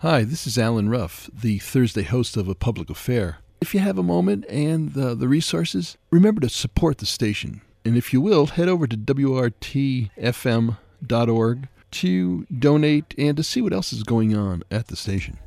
Hi, this is Allen Ruff, the Thursday host of A Public Affair. If you have a moment and uh, the resources, remember to support the station. And if you will, head over to WORTFM.org to donate and to see what else is going on at the station.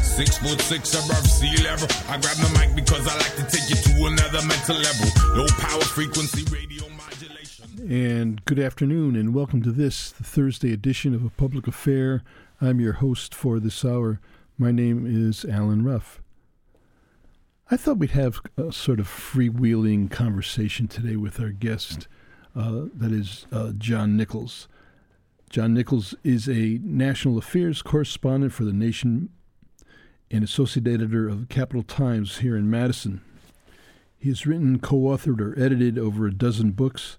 Six foot six above sea level. I grab the mic because I like to take you to another mental level. Low power frequency radio modulation. And good afternoon, and welcome to this, the Thursday edition of A Public Affair. I'm your host for this hour. My name is Allen Ruff. I thought we'd have a sort of freewheeling conversation today with our guest, uh, that is uh, John Nichols. John Nichols is a national affairs correspondent for The Nation and associate editor of Capital Times here in Madison. He has written, co authored, or edited over a dozen books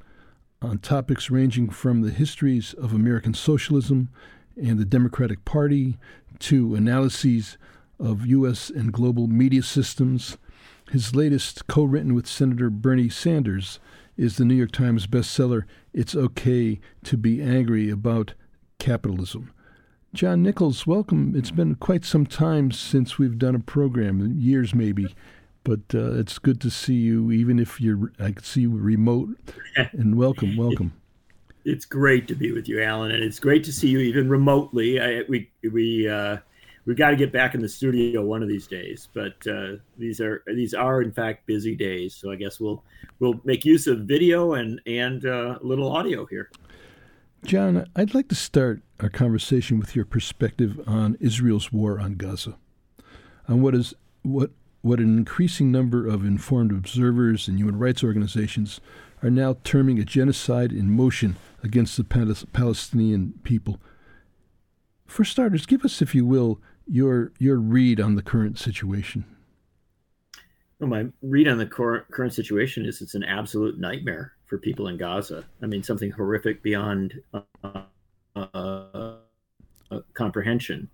on topics ranging from the histories of American socialism and the Democratic Party to analyses of U.S. and global media systems. His latest, co written with Senator Bernie Sanders, is the New York Times bestseller, It's Okay to Be Angry About Capitalism. John Nichols, welcome. It's been quite some time since we've done a program, years maybe, but uh, it's good to see you, even if you're, I can see you remote. And welcome, welcome it's great to be with you, Allen, and it's great to see you even remotely. I, we we uh, we've got to get back in the studio one of these days, but uh, these are these are in fact busy days. So I guess we'll we'll make use of video and and uh, little audio here. John, I'd like to start our conversation with your perspective on Israel's war on Gaza, on what is what what an increasing number of informed observers and human rights organizations are now terming a genocide in motion against the Palestinian people. For starters, give us, if you will, your your read on the current situation. Well, my read on the cor- current situation is it's an absolute nightmare for people in Gaza. I mean, something horrific beyond uh, uh, uh, comprehension.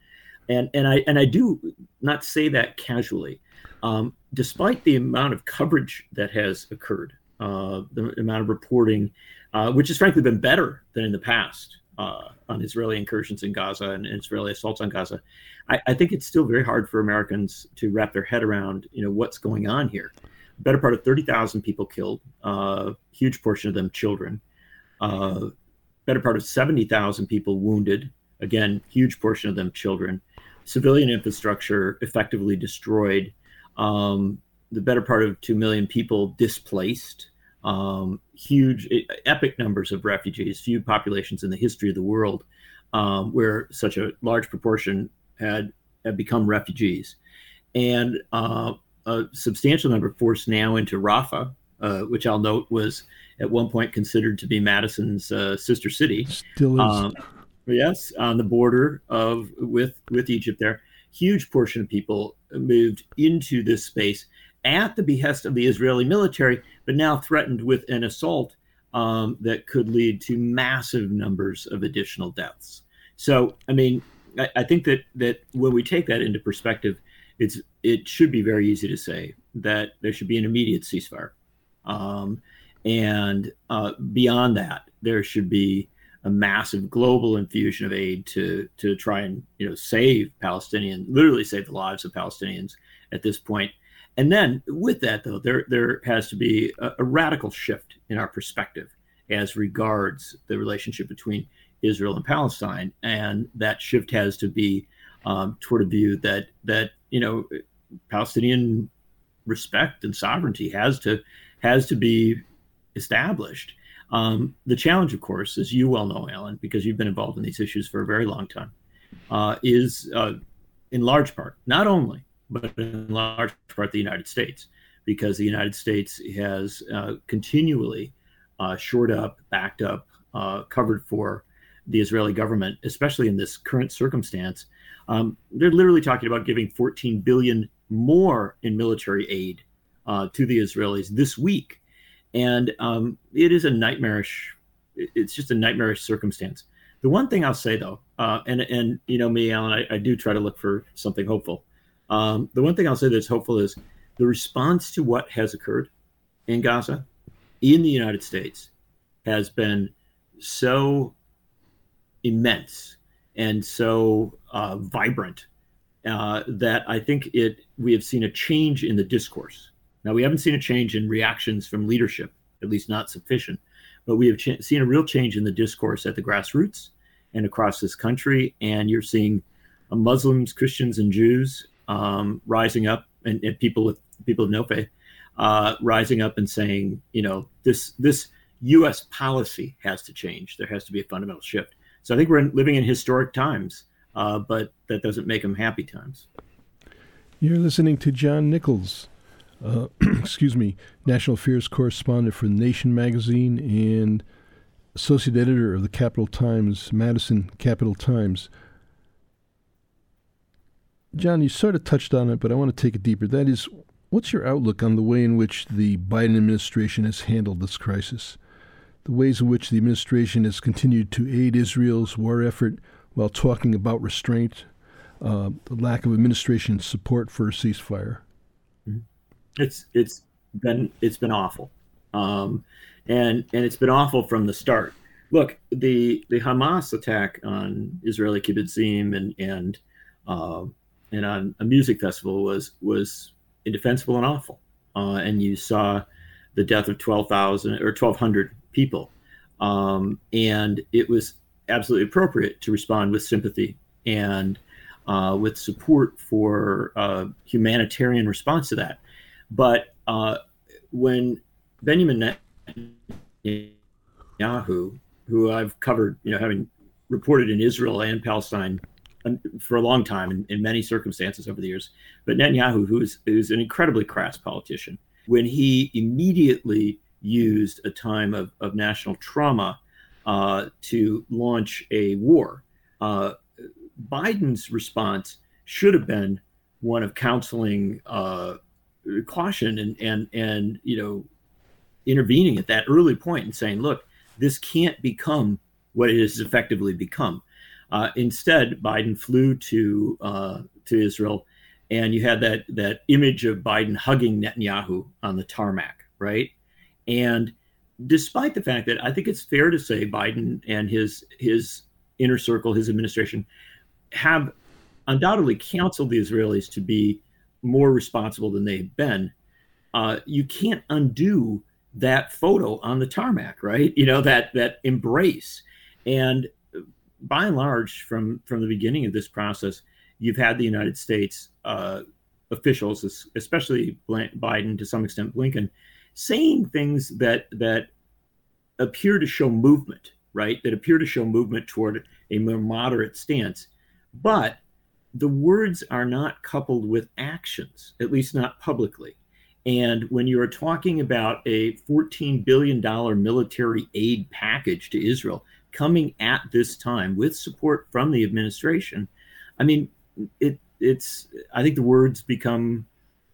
And and I and I do not say that casually. Um, despite the amount of coverage that has occurred, uh, the amount of reporting uh, which has frankly been better than in the past uh, on Israeli incursions in Gaza and Israeli assaults on Gaza. I, I, think it's still very hard for Americans to wrap their head around, you know, what's going on here. better part of 30,000 people killed, uh, huge portion of them children. Uh, better part of 70,000 people wounded, again, huge portion of them children. Civilian infrastructure effectively destroyed. Um, the better part of 2 million people displaced um, huge, epic numbers of refugees, few populations in the history of the world um, where such a large proportion had, had become refugees. And uh, a substantial number forced now into Rafah, uh, which I'll note was at one point considered to be Madison's uh, sister city. Still is. Um, yes, on the border of with with Egypt. There, huge portion of people moved into this space at the behest of the Israeli military, but now threatened with an assault um, that could lead to massive numbers of additional deaths. So, I mean, I, I, think that that when we take that into perspective, it's it should be very easy to say that there should be an immediate ceasefire, um, and uh, beyond that, there should be a massive global infusion of aid to to try and you know save Palestinians, literally save the lives of Palestinians at this point. And then with that, though, there there has to be a, a, radical shift in our perspective as regards the relationship between Israel and Palestine, and that shift has to be um, toward a view that that you know Palestinian respect and sovereignty has to has to be established. Um, the challenge, of course, as you well know, Allen, because you've been involved in these issues for a very long time, uh, is uh, in large part not only but in large part the United States, because the United States has uh, continually uh, shored up, backed up, uh, covered for the Israeli government, especially in this current circumstance. Um, they're literally talking about giving 14 billion more in military aid uh, to the Israelis this week, and um, it is a nightmarish. It's just a nightmarish circumstance. The one thing I'll say though, uh, and and you know me, Allen, I, I do try to look for something hopeful. Um, the one thing I'll say that's hopeful is the response to what has occurred in Gaza in the United States has been so immense and so uh, vibrant uh, that I think it we have seen a change in the discourse. Now we haven't seen a change in reactions from leadership, at least not sufficient, but we have ch- seen a real change in the discourse at the grassroots and across this country. And you're seeing uh, Muslims, Christians, and Jews um, rising up, and, and, people with people of no faith uh, rising up and saying, you know, this this U.S. policy has to change. There has to be a fundamental shift. So I think we're living in historic times, uh, but that doesn't make them happy times. You're listening to John Nichols, uh, excuse me, national affairs correspondent for Nation magazine and associate editor of the Capital Times, Madison Capital Times. John, you sort of touched on it, but I want to take it deeper. That is, what's your outlook on the way in which the Biden administration has handled this crisis? The ways in which the administration has continued to aid Israel's war effort while talking about restraint, uh, the lack of administration support for a ceasefire. It's it's been it's been awful, um, and and it's been awful from the start. Look, the the Hamas attack on Israeli kibbutzim and and uh, and on a music festival was was indefensible and awful. Uh, and you saw the death of twelve thousand or twelve hundred people, um, and it was absolutely appropriate to respond with sympathy and uh, with support for uh, humanitarian response to that. But uh, when Benjamin Netanyahu, who I've covered, you know, having reported in Israel and Palestine for a long time in, in many circumstances over the years, but Netanyahu, who is, who's an incredibly crass politician, when he immediately used a time of, of national trauma uh, to launch a war. Uh, Biden's response should have been one of counseling uh, caution and and and you know intervening at that early point and saying, look, this can't become what it has effectively become. Uh, instead, Biden flew to uh, to Israel, and you had that that image of Biden hugging Netanyahu on the tarmac, right? And despite the fact that I think it's fair to say Biden and his his inner circle, his administration, have undoubtedly counseled the Israelis to be more responsible than they've been. Uh, you can't undo that photo on the tarmac, right? You know that that embrace, and by and large, from from the beginning of this process, you've had the United States uh, officials, especially Biden, to some extent Blinken, saying things that that appear to show movement, right? That appear to show movement toward a more moderate stance, but the words are not coupled with actions, at least not publicly. And when you are talking about a $14 billion military aid package to Israel coming at this time with support from the administration, I mean, it, it's, I think the words become,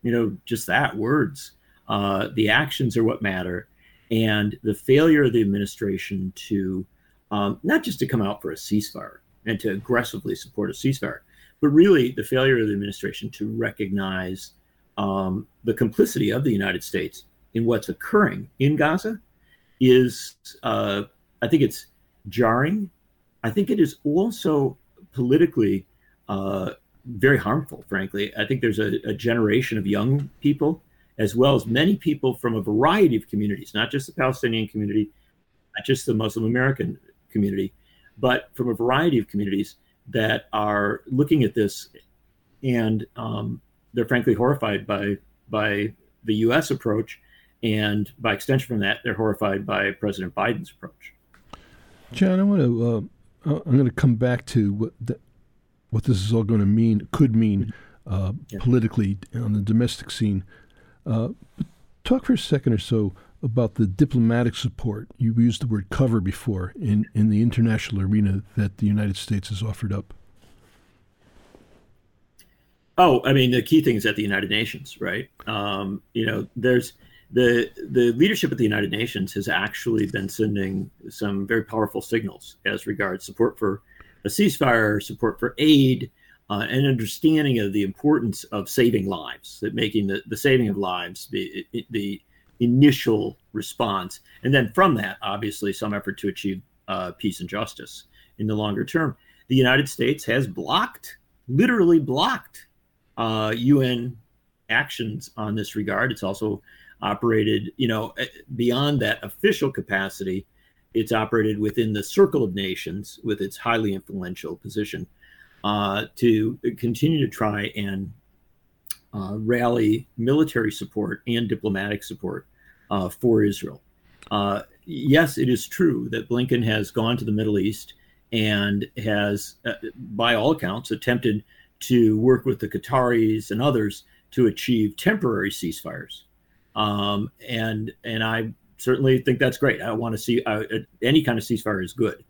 you know, just that words. Uh, the actions are what matter. And the failure of the administration to um, not just to come out for a ceasefire and to aggressively support a ceasefire, but really the failure of the administration to recognize um, the complicity of the United States in what's occurring in Gaza is, uh, I think it's jarring. I think it is also politically uh, very harmful, frankly. I think there's a, a, generation of young people, as well as many people from a variety of communities, not just the Palestinian community, not just the Muslim American community, but from a variety of communities that are looking at this and um, they're frankly horrified by by the U.S. approach, and by extension from that, they're horrified by President Biden's approach. John, I want to. Uh, I'm going to come back to what the, what this is all going to mean, could mean uh, yeah. politically on the domestic scene. Uh, talk for a second or so about the diplomatic support. You used the word cover before in, in the international arena that the United States has offered up. Oh, I mean, the key thing is at the United Nations, right? Um, you know, there's the the leadership at the United Nations has actually been sending some very powerful signals as regards support for a ceasefire, support for aid, uh, and understanding of the importance of saving lives, that making the, the saving of lives the the initial response. And then from that, obviously, some effort to achieve uh, peace and justice in the longer term. the United States has blocked, literally blocked, uh, UN actions on this regard. It's also operated, you know, eh, beyond that official capacity. It's operated within the circle of nations with its highly influential position uh, to continue to try and uh, rally military support and diplomatic support uh, for Israel. Uh, yes, it is true that Blinken has gone to the Middle East and has, uh, by all accounts, attempted to work with the Qataris and others to achieve temporary ceasefires. Um, and and I certainly think that's great. I want to see uh, any kind of ceasefire is good,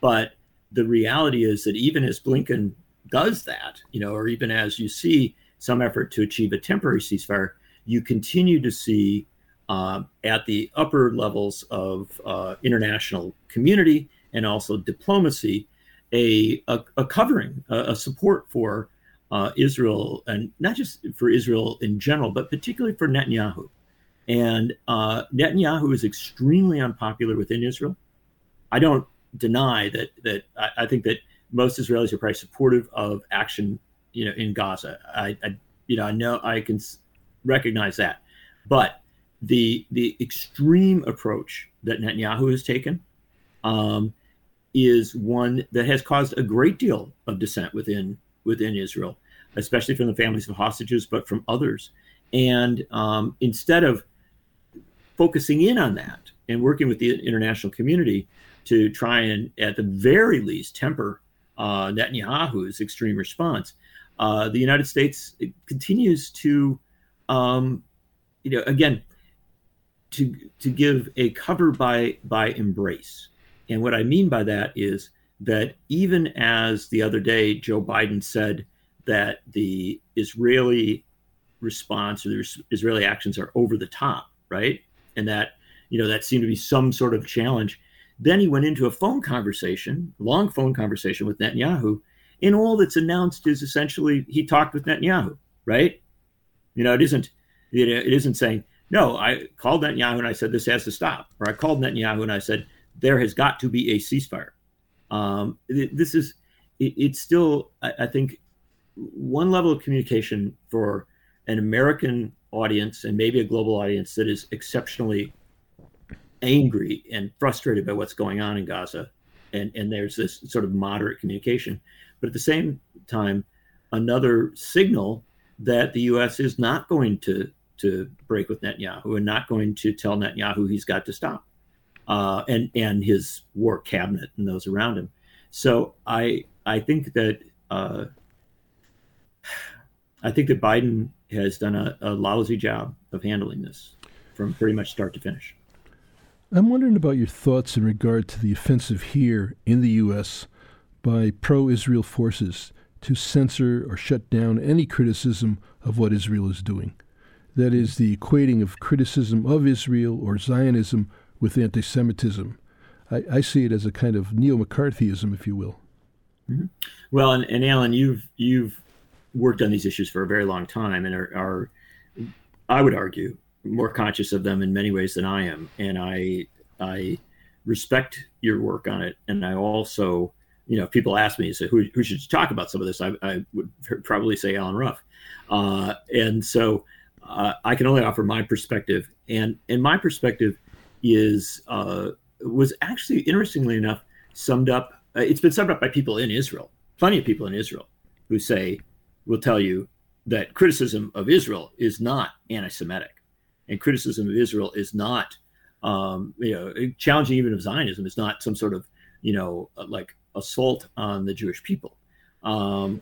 but the reality is that even as Blinken does that, you know, or even as you see some effort to achieve a temporary ceasefire, you continue to see uh, at the upper levels of uh, international community and also diplomacy a, a, a covering, a, a, support for uh, Israel, and not just for Israel in general, but particularly for Netanyahu. And uh, Netanyahu is extremely unpopular within Israel. I don't deny that that I, I, think that most Israelis are probably supportive of action, you know, in Gaza. I, I you know I know I can recognize that, but the the extreme approach that Netanyahu has taken um, is one that has caused a great deal of dissent within within Israel, especially from the families of hostages, but from others. And um, instead of focusing in on that and working with the international community to try and, at the very least, temper uh, Netanyahu's extreme response, uh, the United States continues to, um, you know, again, to to give a cover by by embrace. And what I mean by that is that even as the other day Joe Biden said that the Israeli response or the Israeli actions are over the top, right? And that you know that seemed to be some sort of challenge. Then he went into a phone conversation, long phone conversation with Netanyahu, and all that's announced is essentially he talked with Netanyahu, right? You know, it isn't it, it isn't saying no. I called Netanyahu and I said this has to stop, or I called Netanyahu and I said there has got to be a ceasefire. Um, this is it, it's still I, I think one level of communication for an American audience and maybe a global audience that is exceptionally angry and frustrated by what's going on in Gaza. And, and there's this sort of moderate communication. But at the same time, another signal that the U.S. is not going to, to break with Netanyahu and not going to tell Netanyahu he's got to stop uh, and, and his war cabinet and those around him. So I, I think that uh, I think that Biden has done a, a lousy job of handling this from pretty much start to finish. I'm wondering about your thoughts in regard to the offensive here in the U.S. by pro Israel forces to censor or shut down any criticism of what Israel is doing. That is, the equating of criticism of Israel or Zionism with anti Semitism. I, I, see it as a kind of neo McCarthyism, if you will. Mm-hmm. Well, and, and Allen, you've, you've worked on these issues for a very long time and are, are I would argue, more conscious of them in many ways than I am, and I I respect your work on it, and I also, you know, if people ask me, say who who should talk about some of this, I, I would probably say Allen Ruff, uh, and so uh, I can only offer my perspective, and and my perspective is uh, was actually interestingly enough summed up. Uh, it's been summed up by people in Israel, plenty of people in Israel, who say will tell you that criticism of Israel is not anti-Semitic and criticism of Israel is not, um, you know, challenging even of Zionism is not some sort of, you know, like assault on the Jewish people. Um,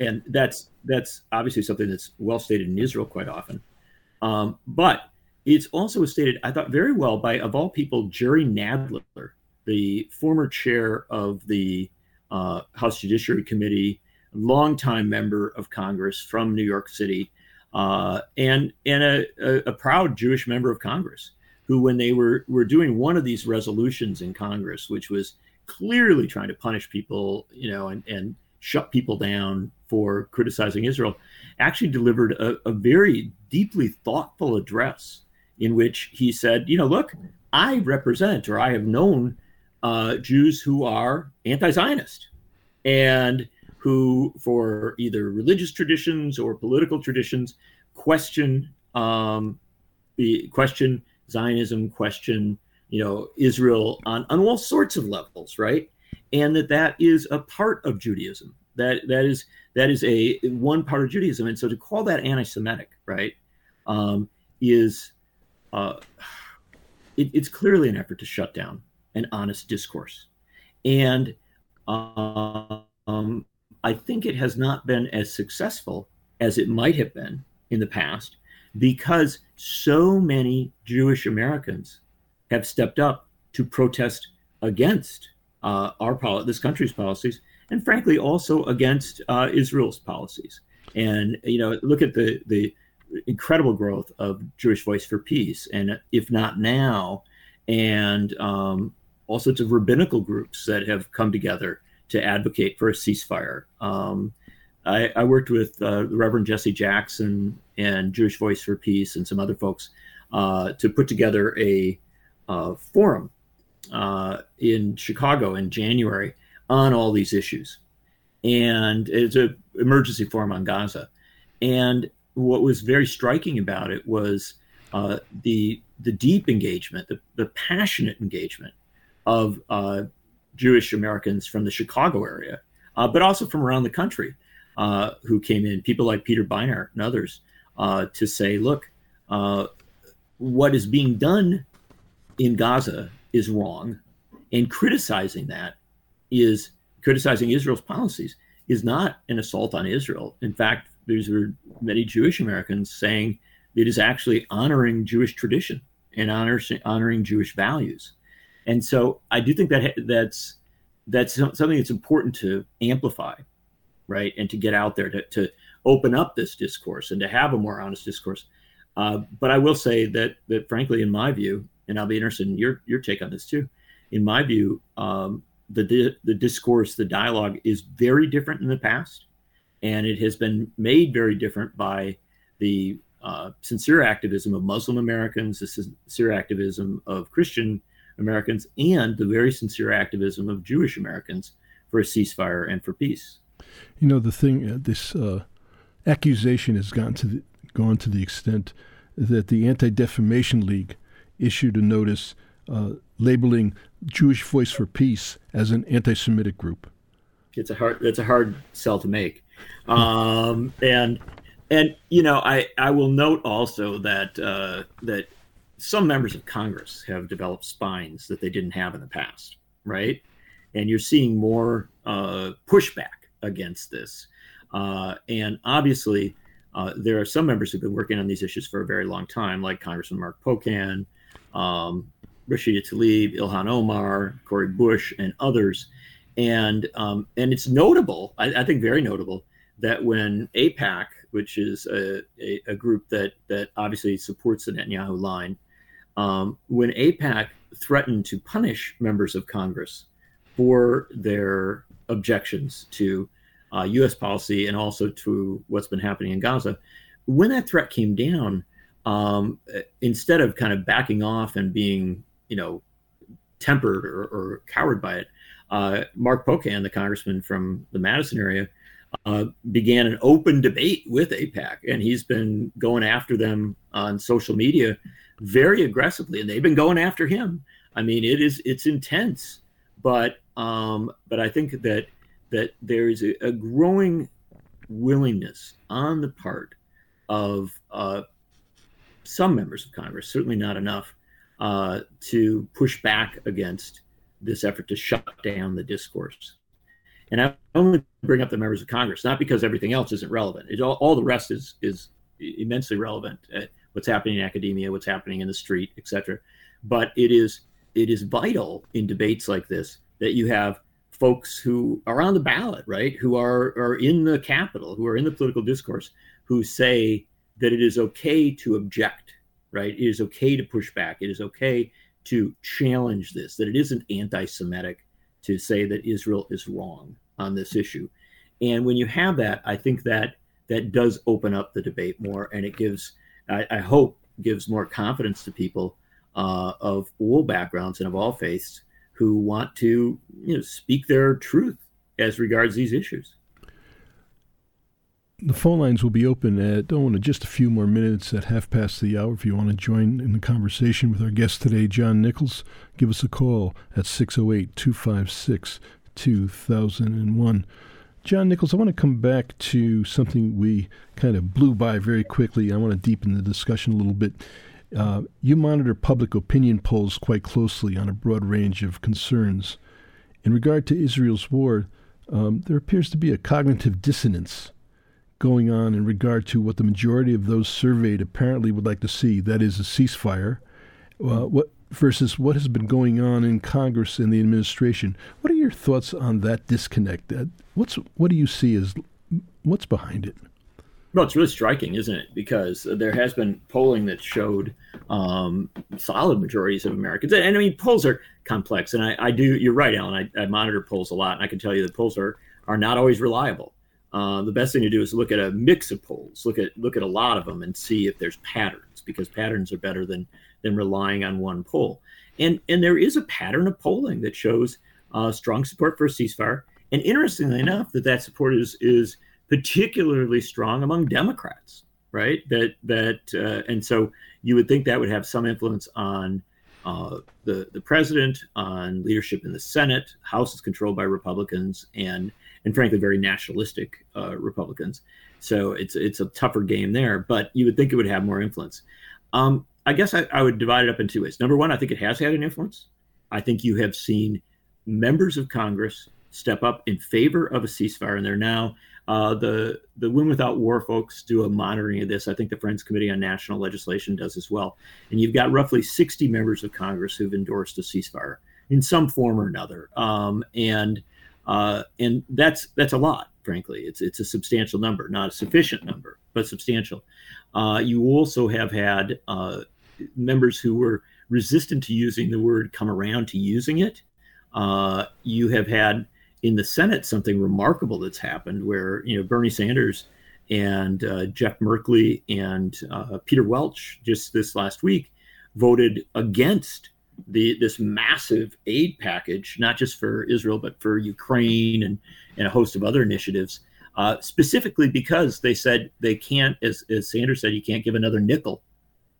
and that's that's obviously something that's well stated in Israel quite often. Um, but it's also stated, I thought, very well by, of all people, Jerry Nadler, the former chair of the uh, House Judiciary Committee, longtime member of Congress from New York City, uh, and and a, a, a, proud Jewish member of Congress who, when they were were doing one of these resolutions in Congress, which was clearly trying to punish people, you know, and and shut people down for criticizing Israel, actually delivered a, a very deeply thoughtful address in which he said, you know, look, I represent or I have known uh, Jews who are anti-Zionist, and who, for either religious traditions or political traditions, question um, question Zionism, question you know Israel on on all sorts of levels, right? And that that is a part of Judaism. That that is that is a one part of Judaism, and so to call that anti-Semitic, right, um, is uh, it, it's clearly an effort to shut down an honest discourse, and um, I think it has not been as successful as it might have been in the past because so many Jewish Americans have stepped up to protest against uh, our pol- this country's policies, and frankly also against uh, Israel's policies. And you know, look at the the incredible growth of Jewish Voice for Peace, and if not now, and um, all sorts of rabbinical groups that have come together to advocate for a ceasefire. Um, I, I, worked with uh, the Reverend Jesse Jackson and Jewish Voice for Peace and some other folks uh, to put together a uh, forum uh, in Chicago in January on all these issues. And it's an emergency forum on Gaza. And what was very striking about it was uh, the the deep engagement, the, the passionate engagement of uh, Jewish Americans from the Chicago area, uh, but also from around the country uh, who came in, people like Peter Beinart and others, uh, to say, look, uh, what is being done in Gaza is wrong, and criticizing that is criticizing Israel's policies is not an assault on Israel. In fact, there's many Jewish Americans saying it is actually honoring Jewish tradition and honor, honoring Jewish values. And so I do think that that's that's something that's important to amplify, right? And to get out there to, to open up this discourse and to have a more honest discourse. Uh, but I will say that that frankly, in my view, and I'll be interested in your your take on this too. In my view, um, the the discourse, the dialogue is very different in the past, and it has been made very different by the uh, sincere activism of Muslim Americans, the sincere activism of Christian Americans, and the very sincere activism of Jewish Americans for a ceasefire and for peace. You know, the thing, uh, this uh, accusation has gone to the, gone to the extent that the Anti Defamation League issued a notice uh, labeling Jewish Voice for Peace as an anti-Semitic group. It's a hard. It's a hard sell to make, um, and and you know I I will note also that uh, that some members of Congress have developed spines that they didn't have in the past, right? And you're seeing more uh, pushback against this, uh, and obviously. Uh, there are some members who've been working on these issues for a very long time, like Congressman Mark Pocan, um, Rashida Tlaib, Ilhan Omar, Cori Bush, and others. And um, and it's notable, I, I, think very notable, that when AIPAC, which is a, a, a, group that that obviously supports the Netanyahu line, um, when AIPAC threatened to punish members of Congress for their objections to uh, U.S. policy and also to what's been happening in Gaza, when that threat came down, um, instead of kind of backing off and being, you know, tempered or, or by it, uh, Mark Pocan, the congressman from the Madison area, uh, began an open debate with AIPAC, and he's been going after them on social media very aggressively, and they've been going after him. I mean, it is it's intense, but um, but I think that that there is a, a growing willingness on the part of uh, some members of Congress, certainly not enough, uh, to push back against this effort to shut down the discourse. And I only bring up the members of Congress, not because everything else isn't relevant. All, all the rest is is immensely relevant. What's happening in academia, what's happening in the street, etc. But it is it is vital in debates like this that you have folks who are on the ballot, right? Who are are in the capital, who are in the political discourse, who say that it is okay to object, right? It is okay to push back. It is okay to challenge this, that it isn't anti Semitic to say that Israel is wrong on this issue. And when you have that, I think that that does open up the debate more and it gives, I, I hope, gives more confidence to people uh, of all backgrounds and of all faiths who want to you know, speak their truth as regards these issues. The phone lines will be open at oh, in just a few more minutes at half past the hour. If you want to join in the conversation with our guest today, John Nichols, give us a call at 608 256 2001. John Nichols, I want to come back to something we kind of blew by very quickly. I want to deepen the discussion a little bit. Uh, you monitor public opinion polls quite closely on a broad range of concerns. In regard to Israel's war, um, there appears to be a cognitive dissonance going on in regard to what the majority of those surveyed apparently would like to see that is, a ceasefire. Uh, what versus what has been going on in Congress and the administration. What are your thoughts on that disconnect? What's what do you see as what's behind it? Well, it's really striking, isn't it? Because there has been polling that showed um, solid majorities of Americans, and, I mean polls are complex, and I, I do. You're right, Allen. I, I, monitor polls a lot, and I can tell you that polls are are not always reliable. Uh, the best thing to do is look at a mix of polls, look at look at a lot of them, and see if there's patterns, because patterns are better than than relying on one poll. And and there is a pattern of polling that shows uh, strong support for a ceasefire. And interestingly enough, that that support is is particularly strong among Democrats, right? That that uh, and so you would think that would have some influence on uh, the the president, on leadership in the Senate. House is controlled by Republicans and and frankly very nationalistic uh, Republicans. So it's it's a tougher game there, but you would think it would have more influence. Um, I guess I, I would divide it up in two ways. Number one, I think it has had an influence. I think you have seen members of Congress step up in favor of a ceasefire, and they're now uh, the the Win Without War folks do a monitoring of this. I think the Friends Committee on National Legislation does as well. And you've got roughly 60 members of Congress who've endorsed a ceasefire in some form or another. Um, and uh, and that's that's a lot, frankly. It's it's a substantial number, not a sufficient number, but substantial. Uh, you also have had uh, members who were resistant to using the word come around to using it. Uh, you have had in the Senate something remarkable that's happened where you know Bernie Sanders and uh, Jeff Merkley and uh, Peter Welch just this last week voted against the this massive aid package, not just for Israel but for Ukraine and and a host of other initiatives. Uh, specifically because they said they can't, as, as Sanders said, you can't give another nickel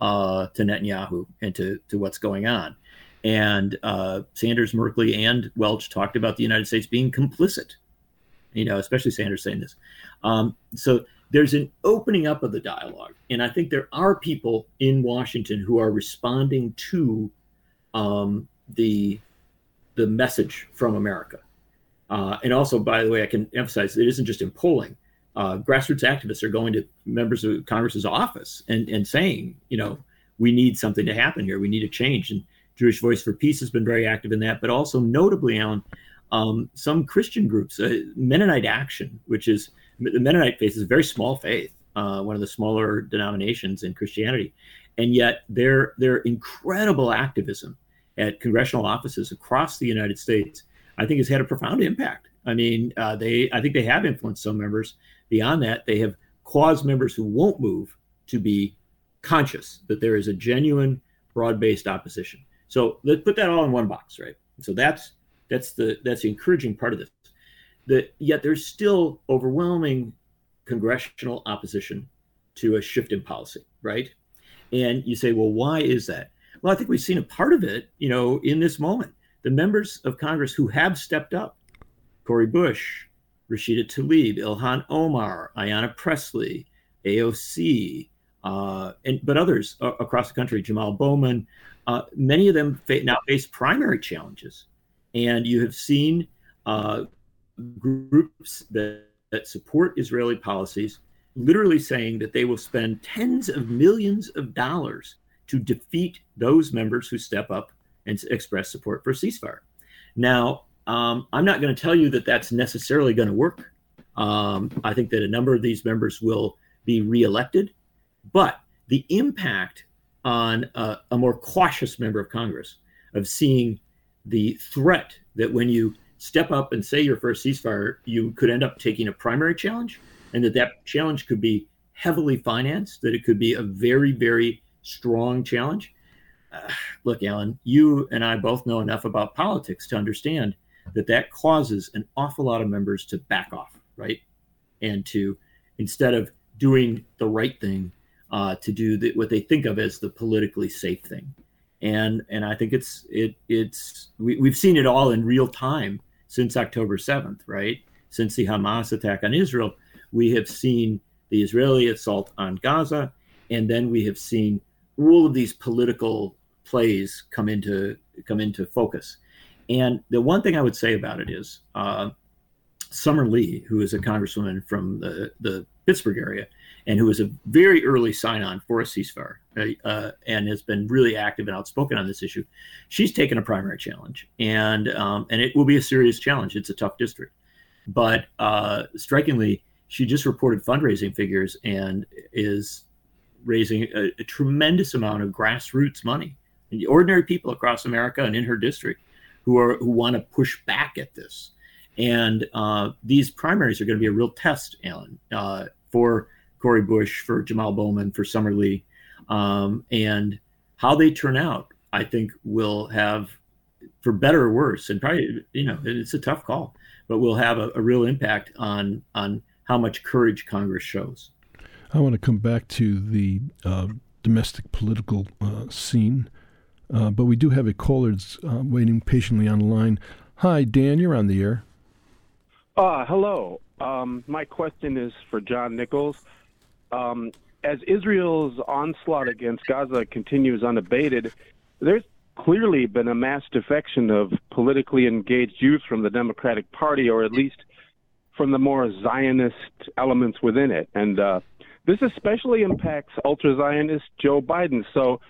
uh, to Netanyahu and to, to what's going on. And uh, Sanders, Merkley, and Welch talked about the United States being complicit. You know, especially Sanders saying this. Um, so there's an opening up of the dialogue, and I think there are people in Washington who are responding to um, the the message from America. Uh, and also, by the way, I can emphasize it isn't just in polling. Uh, grassroots activists are going to members of Congress's office and, and saying, you know, we need something to happen here. We need a change. And Jewish Voice for Peace has been very active in that, but also notably, Allen, um, some Christian groups, uh, Mennonite Action, which is the Mennonite faith is a very small faith, uh, one of the smaller denominations in Christianity, and yet their their incredible activism at congressional offices across the United States, I think, has had a profound impact. I mean, uh, they I think they have influenced some members. Beyond that, they have caused members who won't move to be conscious that there is a genuine broad-based opposition. So let's put that all in one box, right? So that's that's the that's the encouraging part of this. That yet there's still overwhelming congressional opposition to a shift in policy, right? And you say, well, why is that? Well, I think we've seen a part of it, you know, in this moment. The members of Congress who have stepped up, Cori Bush, Rashida Tlaib, Ilhan Omar, Ayanna Presley, AOC, uh, and but others uh, across the country, Jamal Bowman, uh, many of them fa- now face primary challenges, and you have seen uh, groups that, that support Israeli policies literally saying that they will spend tens of millions of dollars to defeat those members who step up and express support for ceasefire. Now, um, I'm not going to tell you that that's necessarily going to work. Um, I think that a number of these members will be reelected, but the impact on a, a more cautious member of Congress of seeing the threat that when you step up and say you're for a ceasefire, you could end up taking a primary challenge, and that that challenge could be heavily financed, that it could be a very, very strong challenge. Uh, look, Allen, you and I both know enough about politics to understand that that causes an awful lot of members to back off, right? And to instead of doing the right thing, uh, to do the, what they think of as the politically safe thing. And and I think it's it it's we, we've seen it all in real time since October 7th, right? Since the Hamas attack on Israel, we have seen the Israeli assault on Gaza, and then we have seen all of these political plays come into come into focus. And the one thing I would say about it is uh, Summer Lee, who is a congresswoman from the, the Pittsburgh area, and who was a very early sign on for a ceasefire uh, uh, and has been really active and outspoken on this issue. She's taken a primary challenge, and um, and it will be a serious challenge. It's a tough district, but uh, strikingly, she just reported fundraising figures and is raising a, a tremendous amount of grassroots money, the ordinary people across America and in her district who are who want to push back at this. And uh, these primaries are going to be a real test, Allen, uh, for Cori Bush, for Jamal Bowman, for Summer Lee, um, and how they turn out. I think will have, for better or worse, and probably you know it's a tough call, but will have a, a real impact on on how much courage Congress shows. I want to come back to the uh, domestic political uh, scene, uh, but we do have a caller uh, waiting patiently on the line. Hi, Dan, you're on the air. Uh, hello. Um, my question is for John Nichols. Um, as Israel's onslaught against Gaza continues unabated, there's clearly been a mass defection of politically engaged youth from the Democratic Party, or at least from the more Zionist elements within it. And uh, this especially impacts ultra Zionist Joe Biden. So,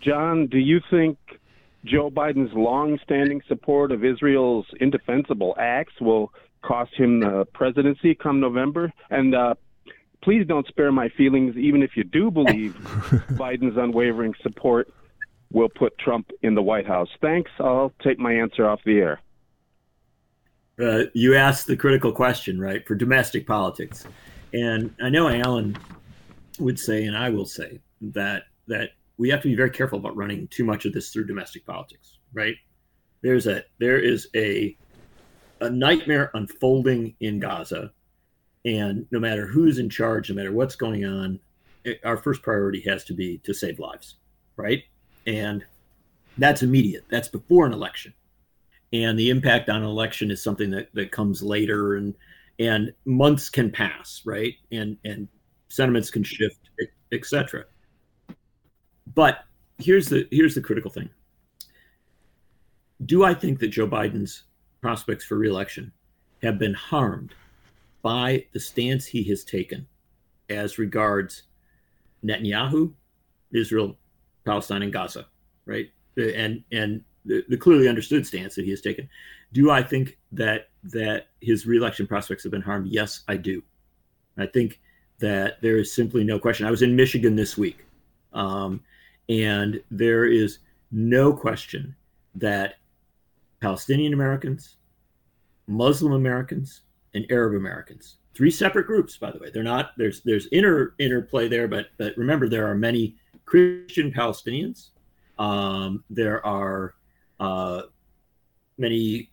John, do you think Joe Biden's long standing support of Israel's indefensible acts will cost him the presidency come November? And uh, please don't spare my feelings, even if you do believe Biden's unwavering support will put Trump in the White House. Thanks. I'll take my answer off the air. Uh, you asked the critical question, right, for domestic politics. And I know Allen would say, and I will say, that that we have to be very careful about running too much of this through domestic politics, right? There's a there is a a nightmare unfolding in Gaza and no matter who's in charge, no matter what's going on, it, our first priority has to be to save lives, right? And that's immediate. That's before an election. And the impact on an election is something that, that comes later and and months can pass, right? And and sentiments can shift, etc. But here's the here's the critical thing. Do I think that Joe Biden's prospects for reelection have been harmed by the stance he has taken as regards Netanyahu, Israel, Palestine, and Gaza, right? And and the, the, clearly understood stance that he has taken. Do I think that that his reelection prospects have been harmed? Yes, I do. I think that there is simply no question. I was in Michigan this week, um, and there is no question that Palestinian Americans, Muslim Americans, and Arab Americans. Three separate groups, by the way. They're not there's there's inner interplay there, but but remember there are many Christian Palestinians. Um, there are uh, many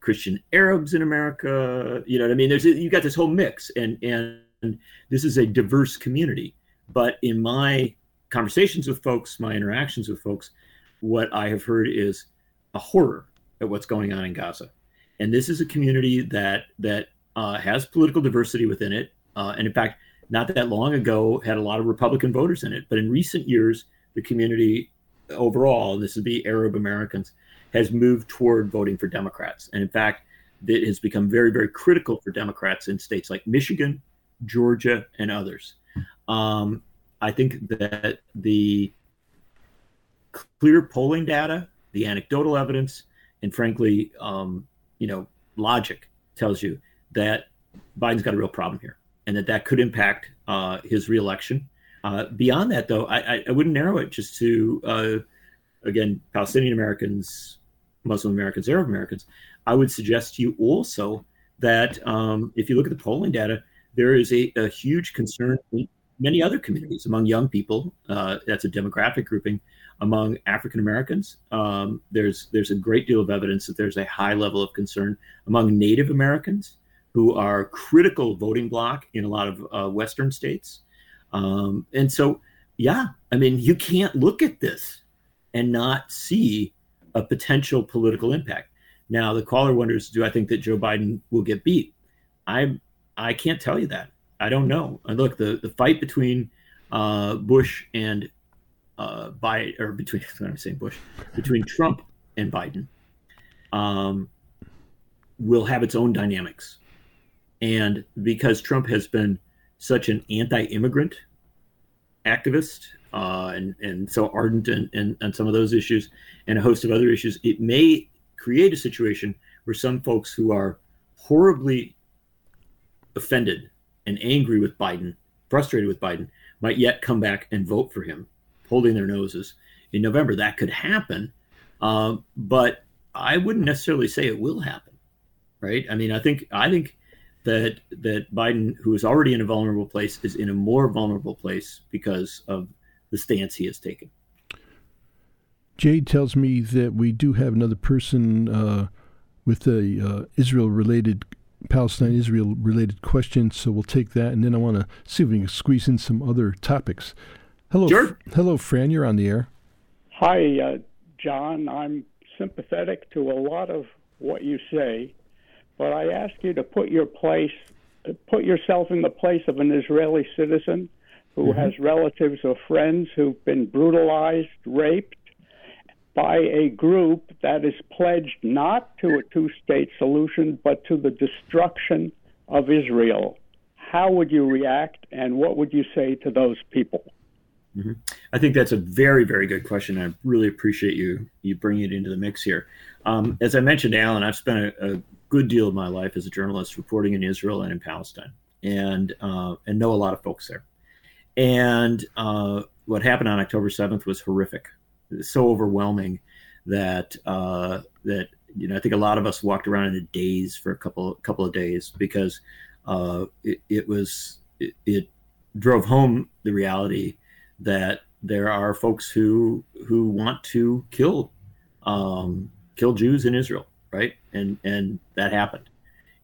Christian Arabs in America. You know what I mean? There's you got this whole mix, and and this is a diverse community. But in my conversations with folks, my interactions with folks, what I have heard is a horror at what's going on in Gaza and this is a community that that uh, has political diversity within it, uh, and in fact, not that long ago had a lot of Republican voters in it. But in recent years, the community overall, this would be Arab Americans, has moved toward voting for Democrats, and in fact, it has become very very critical for Democrats in states like Michigan, Georgia, and others. Um, I think that the clear polling data, the anecdotal evidence, and frankly, um, you know, logic tells you that Biden's got a real problem here, and that that could impact uh, his reelection. Uh, beyond that, though, I, I, wouldn't narrow it just to uh, again Palestinian Americans, Muslim Americans, Arab Americans. I would suggest to you also that um, if you look at the polling data, there is a, a huge concern in many other communities, among young people. Uh, that's a demographic grouping. Among African Americans, um, there's there's a great deal of evidence that there's a high level of concern among Native Americans, who are critical voting bloc in a lot of uh, Western states. Um, and so, yeah, I mean, you can't look at this and not see a potential political impact. Now, the caller wonders, do I think that Joe Biden will get beat? I I can't tell you that. I don't know. And look, the the fight between uh, Bush and uh, Biden, or between I'm saying Bush, between Trump and Biden, um, will have its own dynamics, and because Trump has been such an anti-immigrant activist uh, and and so ardent and and some of those issues and a host of other issues, it may create a situation where some folks who are horribly offended and angry with Biden, frustrated with Biden, might yet come back and vote for him, holding their noses in November. That could happen, um, but I wouldn't necessarily say it will happen, right? I mean, I think I think that that Biden, who is already in a vulnerable place, is in a more vulnerable place because of the stance he has taken. Jade tells me that we do have another person uh, with a uh, Israel-related Palestine Israel related questions, so we'll take that, and then I want to see if we can squeeze in some other topics. Hello, sure. hello, Fran. You're on the air. Hi, uh, John. I'm sympathetic to a lot of what you say, but I ask you to put your place, put yourself in the place of an Israeli citizen who mm-hmm. has relatives or friends who've been brutalized, raped, by a group that is pledged not to a two state solution, but to the destruction of Israel. How would you react, and what would you say to those people? Mm-hmm. I think that's a very, very good question. I really appreciate you you bringing it into the mix here. Um, as I mentioned, Allen, I've spent a, a, good deal of my life as a journalist reporting in Israel and in Palestine, and uh, and know a lot of folks there. And uh, what happened on October seventh was horrific so overwhelming that uh, that you know I think a lot of us walked around in a daze for a couple couple of days because uh, it, it, was it, it, drove home the reality that there are folks who who want to kill um, kill Jews in Israel, right? And and that happened.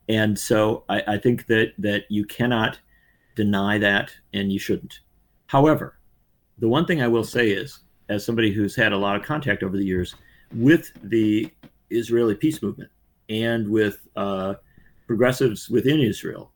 And so I, I think that that you cannot deny that, and you shouldn't. However, the one thing I will say is as somebody who's had a lot of contact over the years with the Israeli peace movement and with uh, progressives within Israel,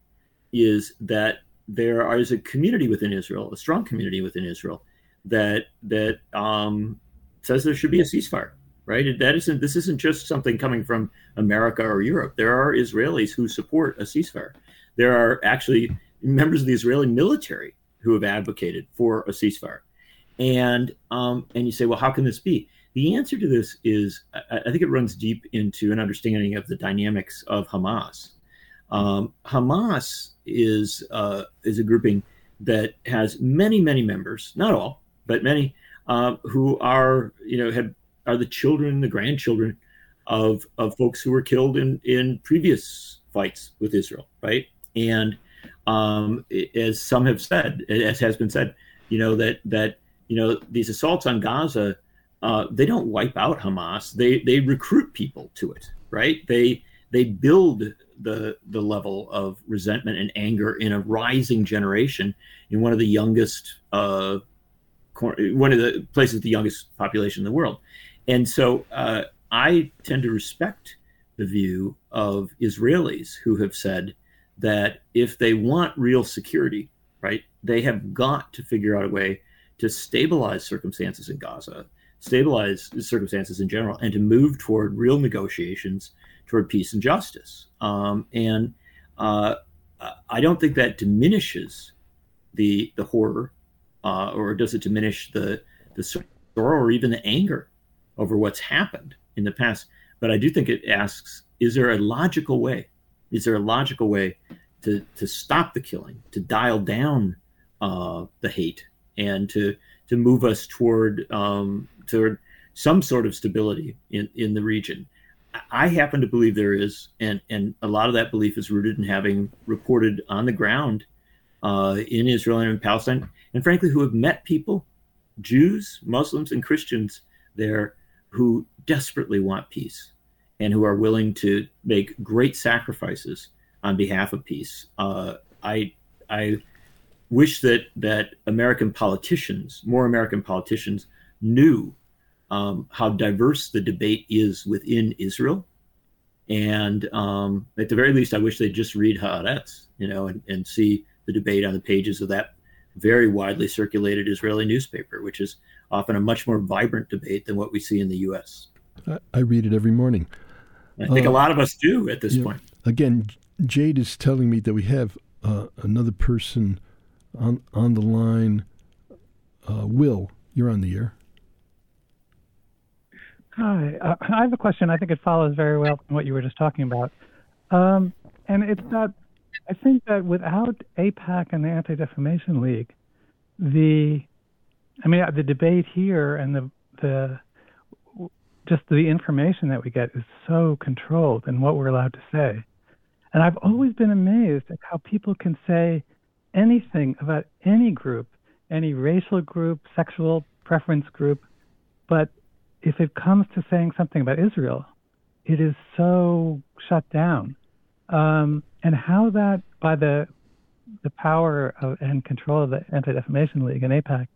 is that there is a community within Israel, a strong community within Israel, that that um, says there should be a ceasefire. Right? That isn't. This isn't just something coming from America or Europe. There are Israelis who support a ceasefire. There are actually members of the Israeli military who have advocated for a ceasefire and um, and you say, well, how can this be? The answer to this is, I, I think it runs deep into an understanding of the dynamics of Hamas. Um, Hamas is uh, is a grouping that has many many members, not all, but many uh, who are you know had are the children, the grandchildren of of folks who were killed in in previous fights with Israel, right? And um, as some have said, as has been said, you know that that you know, these assaults on Gaza, uh, they don't wipe out Hamas. They they recruit people to it, right? They they build the the level of resentment and anger in a rising generation in one of the youngest uh, one of the places with the youngest population in the world. And so uh, I tend to respect the view of Israelis who have said that if they want real security, right, they have got to figure out a way to stabilize circumstances in Gaza, stabilize circumstances in general, and to move toward real negotiations toward peace and justice. Um, and uh, I don't think that diminishes the the horror, uh, or does it diminish the the sorrow or even the anger over what's happened in the past? But I do think it asks: Is there a logical way? Is there a logical way to to stop the killing, to dial down uh, the hate, and to to move us toward um, toward some sort of stability in, in the region. I happen to believe there is, and and a lot of that belief is rooted in having reported on the ground uh, in Israel and in Palestine, and frankly, who have met people, Jews, Muslims, and Christians there who desperately want peace and who are willing to make great sacrifices on behalf of peace. Uh, I I wish that that American politicians, more American politicians, knew um, how diverse the debate is within Israel. And um, at the very least, I wish they'd just read Haaretz, you know, and, and see the debate on the pages of that very widely circulated Israeli newspaper, which is often a much more vibrant debate than what we see in the U.S. I, read it every morning. I think uh, a lot of us do at this point. Again, Jade is telling me that we have uh, another person on on the line. Uh, Will, you're on the air. Hi, uh, I have a question. I think it follows very well from what you were just talking about. Um, and it's that I think that without AIPAC and the Anti Defamation League, the I mean the debate here and the the just the information that we get is so controlled and what we're allowed to say. And I've always been amazed at how people can say anything about any group, any racial group, sexual preference group, but if it comes to saying something about Israel, it is so shut down. Um, and how that, by the the power of, and control of the Anti Defamation League and AIPAC,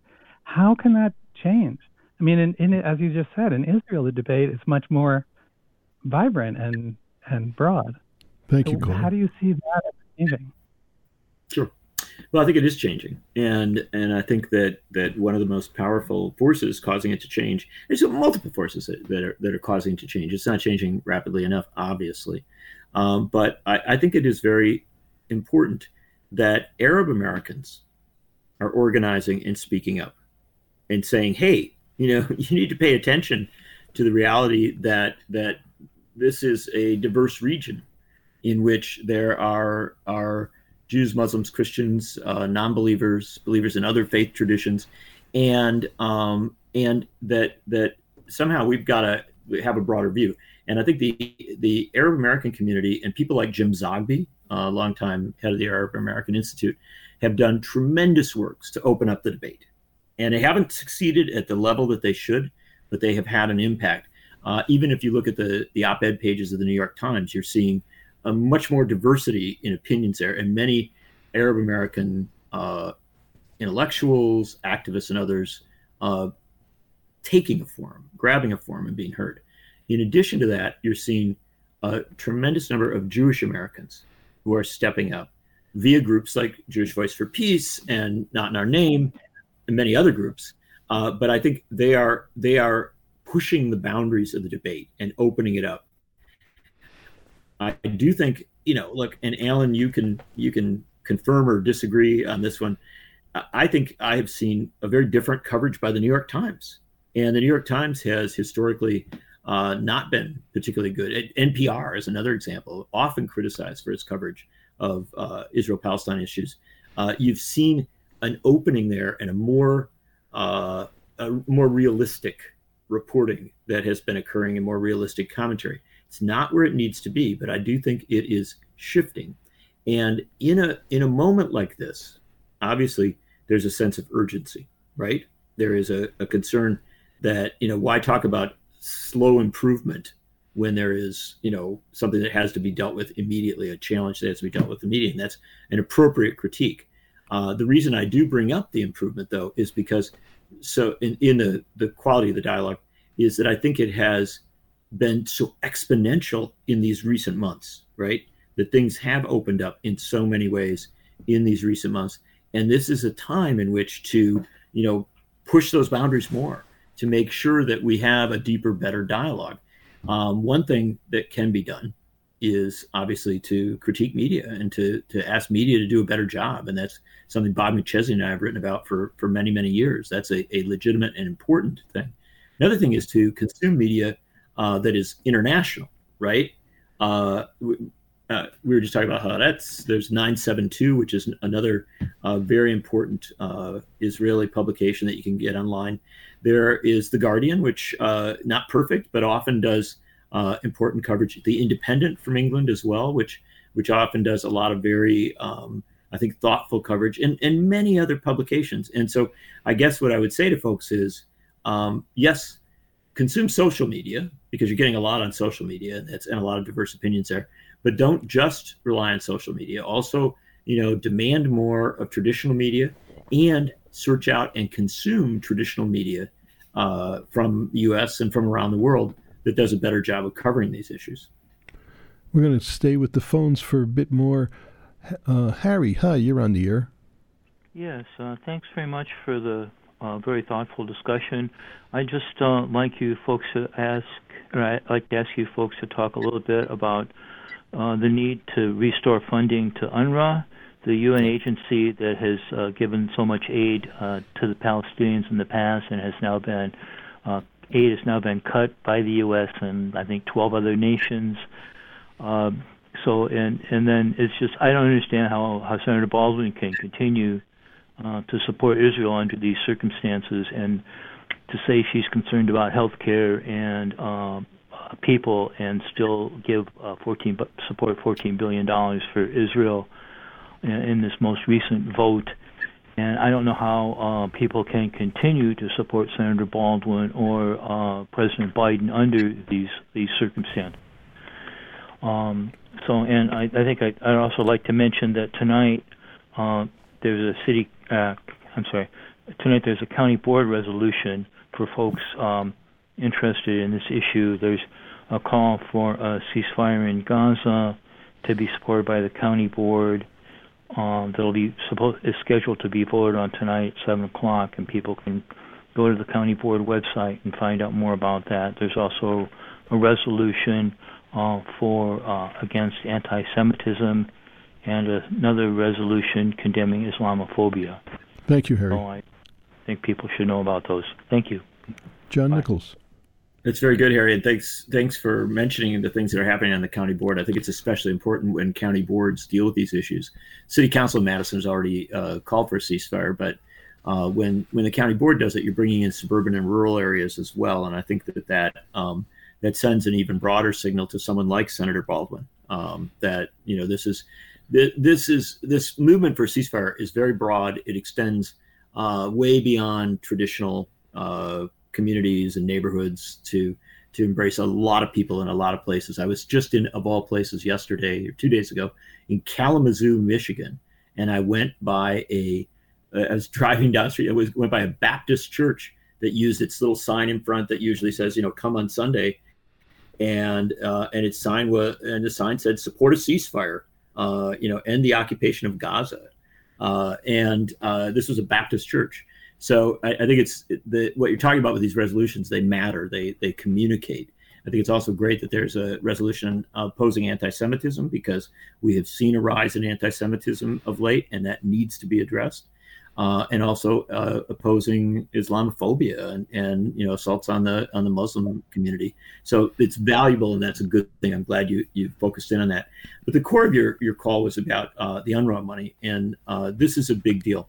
how can that change? I mean, in, in, as you just said, in Israel, the debate is much more vibrant and and broad. Thank so you, Cole. How do you see that changing? Sure. Well, I think it is changing, and and I think that that one of the most powerful forces causing it to change. There's multiple forces that, that are that are causing it to change. It's not changing rapidly enough, obviously, um, but I, I think it is very important that Arab Americans are organizing and speaking up and saying, "Hey, you know, you need to pay attention to the reality that that this is a diverse region in which there are are Jews, Muslims, Christians, uh, non-believers, believers in other faith traditions, and um, and that that somehow we've got to have a broader view. And I think the the Arab American community and people like Jim Zogby, a uh, longtime head of the Arab American Institute, have done tremendous works to open up the debate. And they haven't succeeded at the level that they should, but they have had an impact. Uh, even if you look at the the op-ed pages of the New York Times, you're seeing a much more diversity in opinions there, and many Arab American uh, intellectuals, activists, and others uh, taking a forum, grabbing a forum, and being heard. In addition to that, you're seeing a tremendous number of Jewish Americans who are stepping up via groups like Jewish Voice for Peace and Not in Our Name, and many other groups. Uh, but I think they are they are pushing the boundaries of the debate and opening it up I do think you know, look, and Allen, you can you can confirm or disagree on this one. I think I have seen a very different coverage by the New York Times, and the New York Times has historically uh, not been particularly good. NPR is another example, often criticized for its coverage of uh, Israel-Palestine issues. Uh, you've seen an opening there and a more uh, a more realistic reporting that has been occurring and more realistic commentary. It's not where it needs to be, but I do think it is shifting. And in a in a moment like this, obviously there's a sense of urgency, right? There is a, a concern that, you know, why talk about slow improvement when there is, you know, something that has to be dealt with immediately, a challenge that has to be dealt with immediately. And that's an appropriate critique. Uh, the reason I do bring up the improvement, though, is because so in, in the, the quality of the dialogue is that I think it has been so exponential in these recent months, right? That things have opened up in so many ways in these recent months. And this is a time in which to, you know, push those boundaries more to make sure that we have a deeper, better dialogue. Um, one thing that can be done is obviously to critique media and to to ask media to do a better job. And that's something Bob McChesney and I have written about for for many, many years. That's a, a legitimate and important thing. Another thing is to consume media uh, that is international, right? Uh, we, uh, we were just talking about Haaretz. There's 972, which is another uh, very important uh, Israeli publication that you can get online. There is The Guardian, which uh, not perfect, but often does important coverage. The Independent from England as well, which which often does a lot of very um, I think thoughtful coverage, and, and many other publications. And so I guess what I would say to folks is um, yes, consume social media because you're getting a lot on social media and, that's, and a lot of diverse opinions there. But don't just rely on social media. Also, you know, demand more of traditional media and search out and consume traditional media uh, from U.S. and from around the world that does a better job of covering these issues. We're going to stay with the phones for a bit more. Uh, Harry, hi, you're on the air. Yes, uh, thanks very much for the uh, very thoughtful discussion. I just uh, like you folks to ask, or I'd like to ask you folks to talk a little bit about uh, the need to restore funding to UNRWA, the UN agency that has uh, given so much aid uh, to the Palestinians in the past and has now been uh, aid has now been cut by the U.S. and I think 12 other nations. Um, so and and then it's just I don't understand how how Senator Baldwin can continue uh, to support Israel under these circumstances and to say she's concerned about health care and um, people and still give uh, 14 support 14 billion dollars for Israel in, in, this most recent vote. And I don't know how uh, people can continue to support Senator Baldwin or uh, President Biden under these these circumstances. Um, so, and I, I think I, would also like to mention that tonight uh, there's a city, uh, I'm sorry, tonight there's a county board resolution for folks um, interested in this issue. There's a call for a ceasefire in Gaza to be supported by the county board. Um, that'll be supposed is scheduled to be voted on tonight at seven o'clock, and people can go to the county board website and find out more about that. There's also a resolution uh, for uh, against anti-Semitism and another resolution condemning Islamophobia. Thank you, Harry. So I think people should know about those. Thank you. John Bye. Nichols. That's very good, Harry, and thanks thanks for mentioning the things that are happening on the county board. I think it's especially important when county boards deal with these issues. City Council of Madison has already uh, called for a ceasefire, but uh, when when the county board does it, you're bringing in suburban and rural areas as well, and I think that that um, that sends an even broader signal to someone like Senator Baldwin um, that you know this is this is this movement for ceasefire is very broad. It extends uh, way beyond traditional uh, communities and neighborhoods to to embrace a lot of people in a lot of places. I was just in of all places yesterday or two days ago in Kalamazoo, Michigan, and I went by a I was driving down the street. I was went by a Baptist church that used its little sign in front that usually says, you know, come on Sunday, and uh, and its sign was and the sign said support a ceasefire uh, you know, end the occupation of Gaza. Uh, and uh, this was a Baptist church. So I, I think it's the, what you're talking about with these resolutions. They matter. They they communicate. I think it's also great that there's a resolution opposing anti-Semitism because we have seen a rise in anti-Semitism of late, and that needs to be addressed uh, and also uh, opposing Islamophobia and, and you know assaults on the on the Muslim community. So it's valuable, and that's a good thing. I'm glad you you focused in on that. But the core of your your call was about uh, the UNRWA money, and uh, this is a big deal.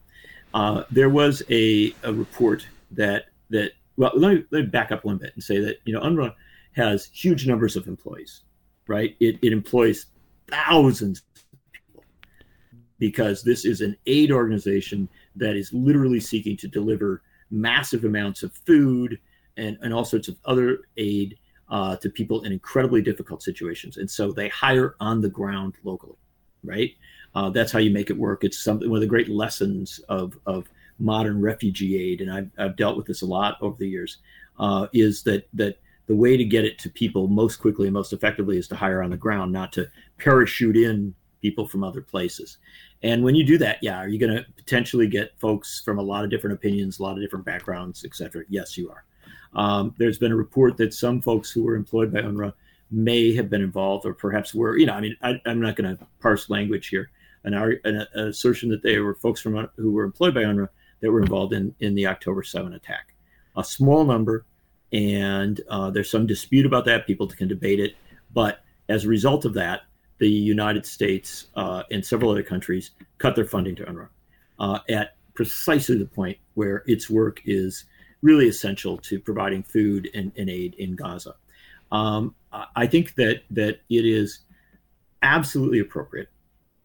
Uh, there was a, a report that that well let me, let me back up one bit and say that you know UNRWA has huge numbers of employees, right? It it employs thousands of people because this is an aid organization that is literally seeking to deliver massive amounts of food and, and all sorts of other aid uh, to people in incredibly difficult situations. And so they hire on the ground locally, right? Uh, that's how you make it work. It's something one of the great lessons of, of modern refugee aid, and I've, I've dealt with this a lot over the years, uh, is that that the way to get it to people most quickly and most effectively is to hire on the ground, not to parachute in people from other places. And when you do that, yeah, are you going to potentially get folks from a lot of different opinions, a lot of different backgrounds, et cetera? Yes, you are. Um, there's been a report that some folks who were employed by UNRWA may have been involved, or perhaps were. You know, I mean, I, am not going to parse language here. An, an, an, assertion that they were folks from who were employed by UNRWA that were involved in in the October 7 attack. A small number, and uh, there's some dispute about that. People can debate it, but as a result of that, the United States uh, and several other countries cut their funding to UNRWA uh, at precisely the point where its work is really essential to providing food and, and aid in Gaza. Um, I think that that it is absolutely appropriate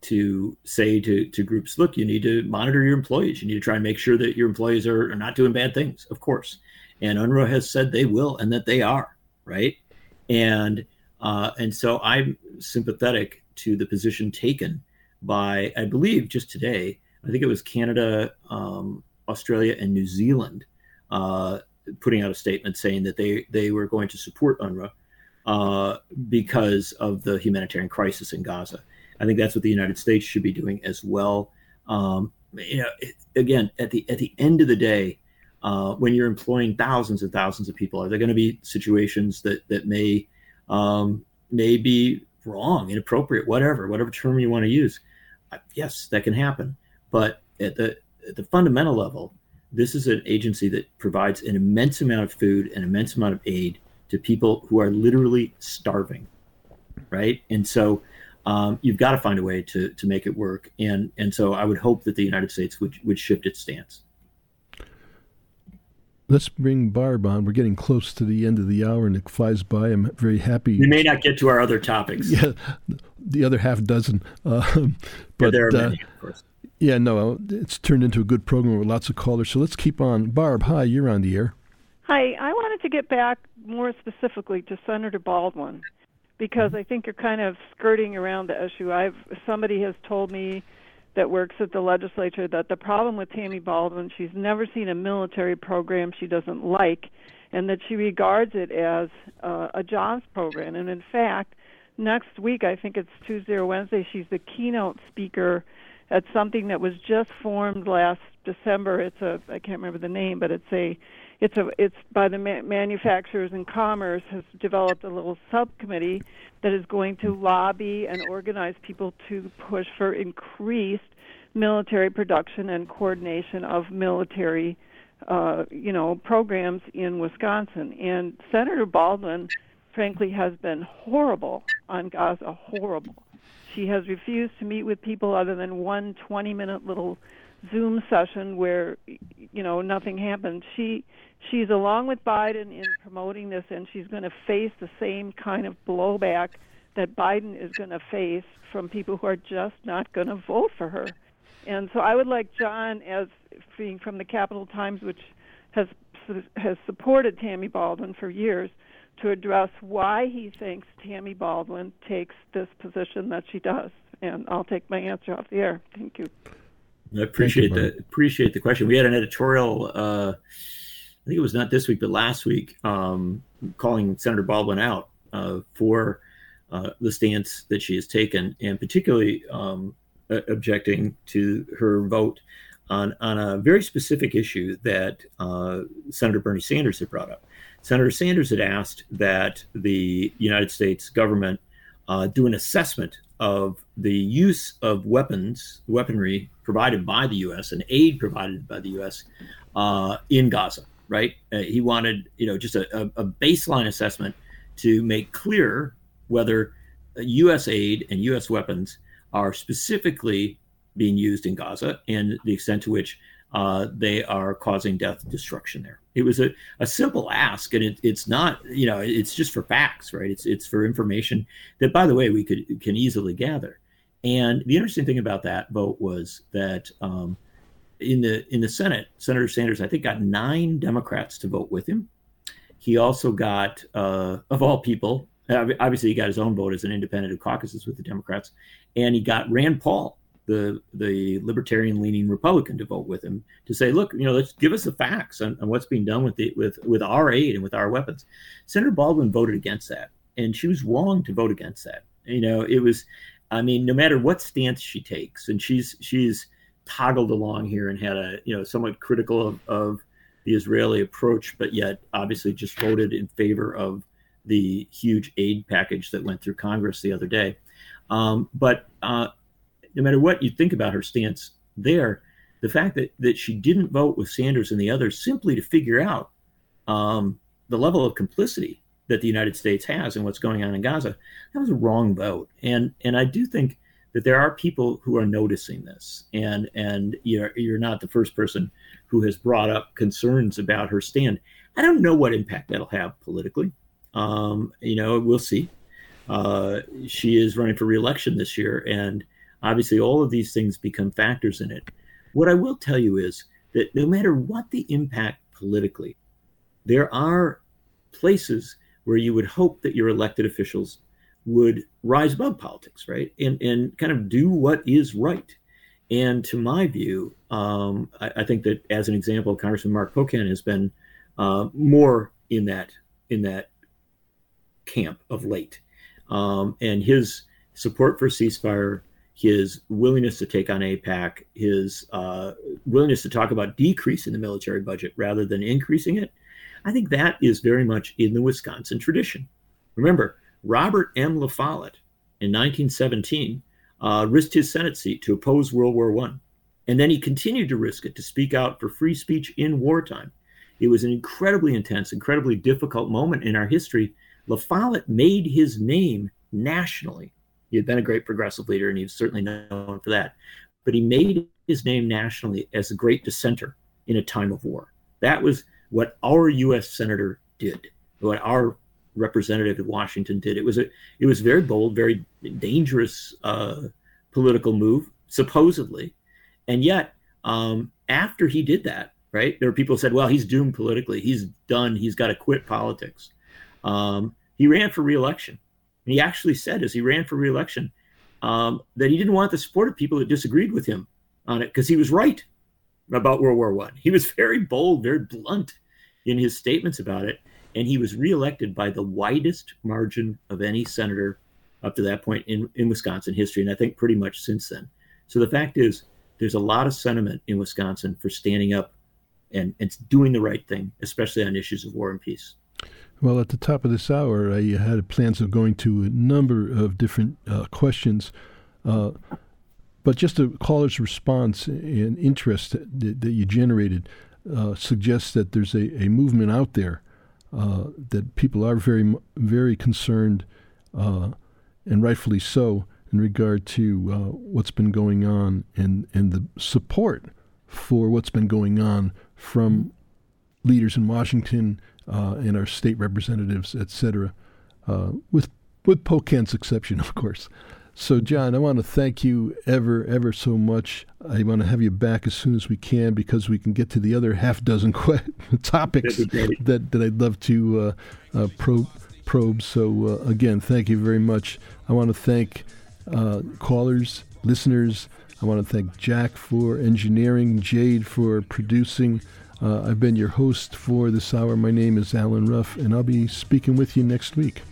to say to, to groups, look, you need to monitor your employees. You need to try and make sure that your employees are, are not doing bad things, of course. And UNRWA has said they will and that they are, right? And uh, and so I'm sympathetic to the position taken by, I believe, just today. I think it was Canada, um, Australia, and New Zealand uh, putting out a statement saying that they they were going to support UNRWA uh, because of the humanitarian crisis in Gaza. I think that's what the United States should be doing as well. Um, you know, again, at the at the end of the day, uh, when you're employing thousands and thousands of people, are there going to be situations that that may um, may be wrong, inappropriate, whatever, whatever term you want to use? Uh, yes, that can happen. But at the at the fundamental level, this is an agency that provides an immense amount of food, an immense amount of aid to people who are literally starving, right? And so um, you've got to find a way to to make it work. And and so I would hope that the United States would would shift its stance. Let's bring Barb on. We're getting close to the end of the hour, and it flies by. I'm very happy. We may not get to our other topics. Yeah, the other half dozen. Uh, but yeah, there are many, uh, of course. Yeah, no, it's turned into a good program with lots of callers. So let's keep on. Barb, hi, you're on the air. Hi, I wanted to get back more specifically to Senator Baldwin because I think you're kind of skirting around the issue. I've somebody has told me that works at the legislature that the problem with Tammy Baldwin, she's never seen a military program she doesn't like, and that she regards it as uh, a jobs program. And in fact, next week, I think it's Tuesday or Wednesday, she's the keynote speaker at something that was just formed last December. It's a I can't remember the name, but it's a it's a it's by the ma- manufacturers and commerce has developed a little subcommittee that is going to lobby and organize people to push for increased military production and coordination of military uh, you know programs in Wisconsin. And Senator Baldwin frankly has been horrible on Gaza horrible. She has refused to meet with people other than one 20 minute little Zoom session where you know nothing happened. She she's along with Biden in promoting this, and she's going to face the same kind of blowback that Biden is going to face from people who are just not going to vote for her. And so I would like John, as being from the Capital Times, which has has supported Tammy Baldwin for years, to address why he thinks Tammy Baldwin takes this position that she does. And I'll take my answer off the air. Thank you. I appreciate the appreciate the question. We had an editorial. Uh, I think it was not this week, but last week, um, calling Senator Baldwin out uh, for uh, the stance that she has taken, and particularly um, objecting to her vote on on a very specific issue that uh, Senator Bernie Sanders had brought up. Senator Sanders had asked that the United States government uh, do an assessment of the use of weapons, weaponry provided by the U.S. and aid provided by the U.S. Uh, in Gaza. Right? Uh, he wanted, you know, just a, a, baseline assessment to make clear whether U.S. aid and U.S. weapons are specifically being used in Gaza and the extent to which uh, they are causing death destruction there. It was a, a simple ask, and it, it's not, you know, it's just for facts, right? It's it's for information that, by the way, we could can easily gather. And the interesting thing about that vote was that um, in the in the Senate, Senator Sanders, I think, got nine Democrats to vote with him. He also got, uh, of all people, obviously he got his own vote as an independent who caucuses with the Democrats, and he got Rand Paul the the libertarian leaning Republican to vote with him to say, look, you know, let's give us the facts on, on, what's being done with the with with our aid and with our weapons. Senator Baldwin voted against that, and she was wrong to vote against that. You know, it was, I mean, no matter what stance she takes, and she's she's toggled along here and had a you know somewhat critical of, of the Israeli approach, but yet obviously just voted in favor of the huge aid package that went through Congress the other day. Um, but uh, no matter what you think about her stance there, the fact that, that she didn't vote with Sanders and the others simply to figure out um, the level of complicity that the United States has in what's going on in Gaza, that was a wrong vote. And and I do think that there are people who are noticing this, and and you're you're not the first person who has brought up concerns about her stand. I don't know what impact that'll have politically. Um, you know, we'll see. Uh, she is running for reelection this year, and Obviously, all of these things become factors in it. What I will tell you is that no matter what the impact politically, there are places where you would hope that your elected officials would rise above politics, right? And and kind of do what is right. And to my view, um, I, I, think that as an example, Congressman Mark Pocan has been uh, more in that in that camp of late, um, and his support for ceasefire, his willingness to take on AIPAC, his uh, willingness to talk about decreasing the military budget rather than increasing it, I think that is very much in the Wisconsin tradition. Remember, Robert M. La Follette in 1917 uh, risked his Senate seat to oppose World War I. And then he continued to risk it to speak out for free speech in wartime. It was an incredibly intense, incredibly difficult moment in our history. La Follette made his name nationally. He had been a great progressive leader, and he was certainly known for that. But he made his name nationally as a great dissenter in a time of war. That was what our U.S. senator did, what our representative in Washington did. It was a it was very bold, very dangerous uh, political move, supposedly, and yet um, after he did that, right, there were people who said, "Well, he's doomed politically. He's done. He's got to quit politics." Um, he ran for reelection. And he actually said, as he ran for reelection, um, that he didn't want the support of people that disagreed with him on it because he was right about World War One. He was very bold, very blunt in his statements about it, and he was reelected by the widest margin of any senator up to that point in, in Wisconsin history, and I think pretty much since then. So the fact is, there's a lot of sentiment in Wisconsin for standing up and, and doing the right thing, especially on issues of war and peace. Well, at the top of this hour, I had plans of going to a number of different uh, questions. Uh, but just a caller's response and interest that, that you generated uh, suggests that there's a, a movement out there uh, that people are very, very concerned, uh, and rightfully so, in regard to uh, what's been going on and, and the support for what's been going on from leaders in Washington uh, and our state representatives, et cetera, uh, with, with Pocan's exception, of course. So, John, I want to thank you ever, ever so much. I want to have you back as soon as we can because we can get to the other half dozen topics that, that I'd love to uh, uh, probe, probe. So, uh, again, thank you very much. I want to thank uh, callers, listeners. I want to thank Jack for engineering, Jade for producing. Uh, I've been your host for this hour. My name is Allen Ruff, and I'll be speaking with you next week.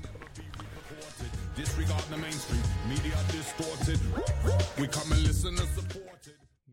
We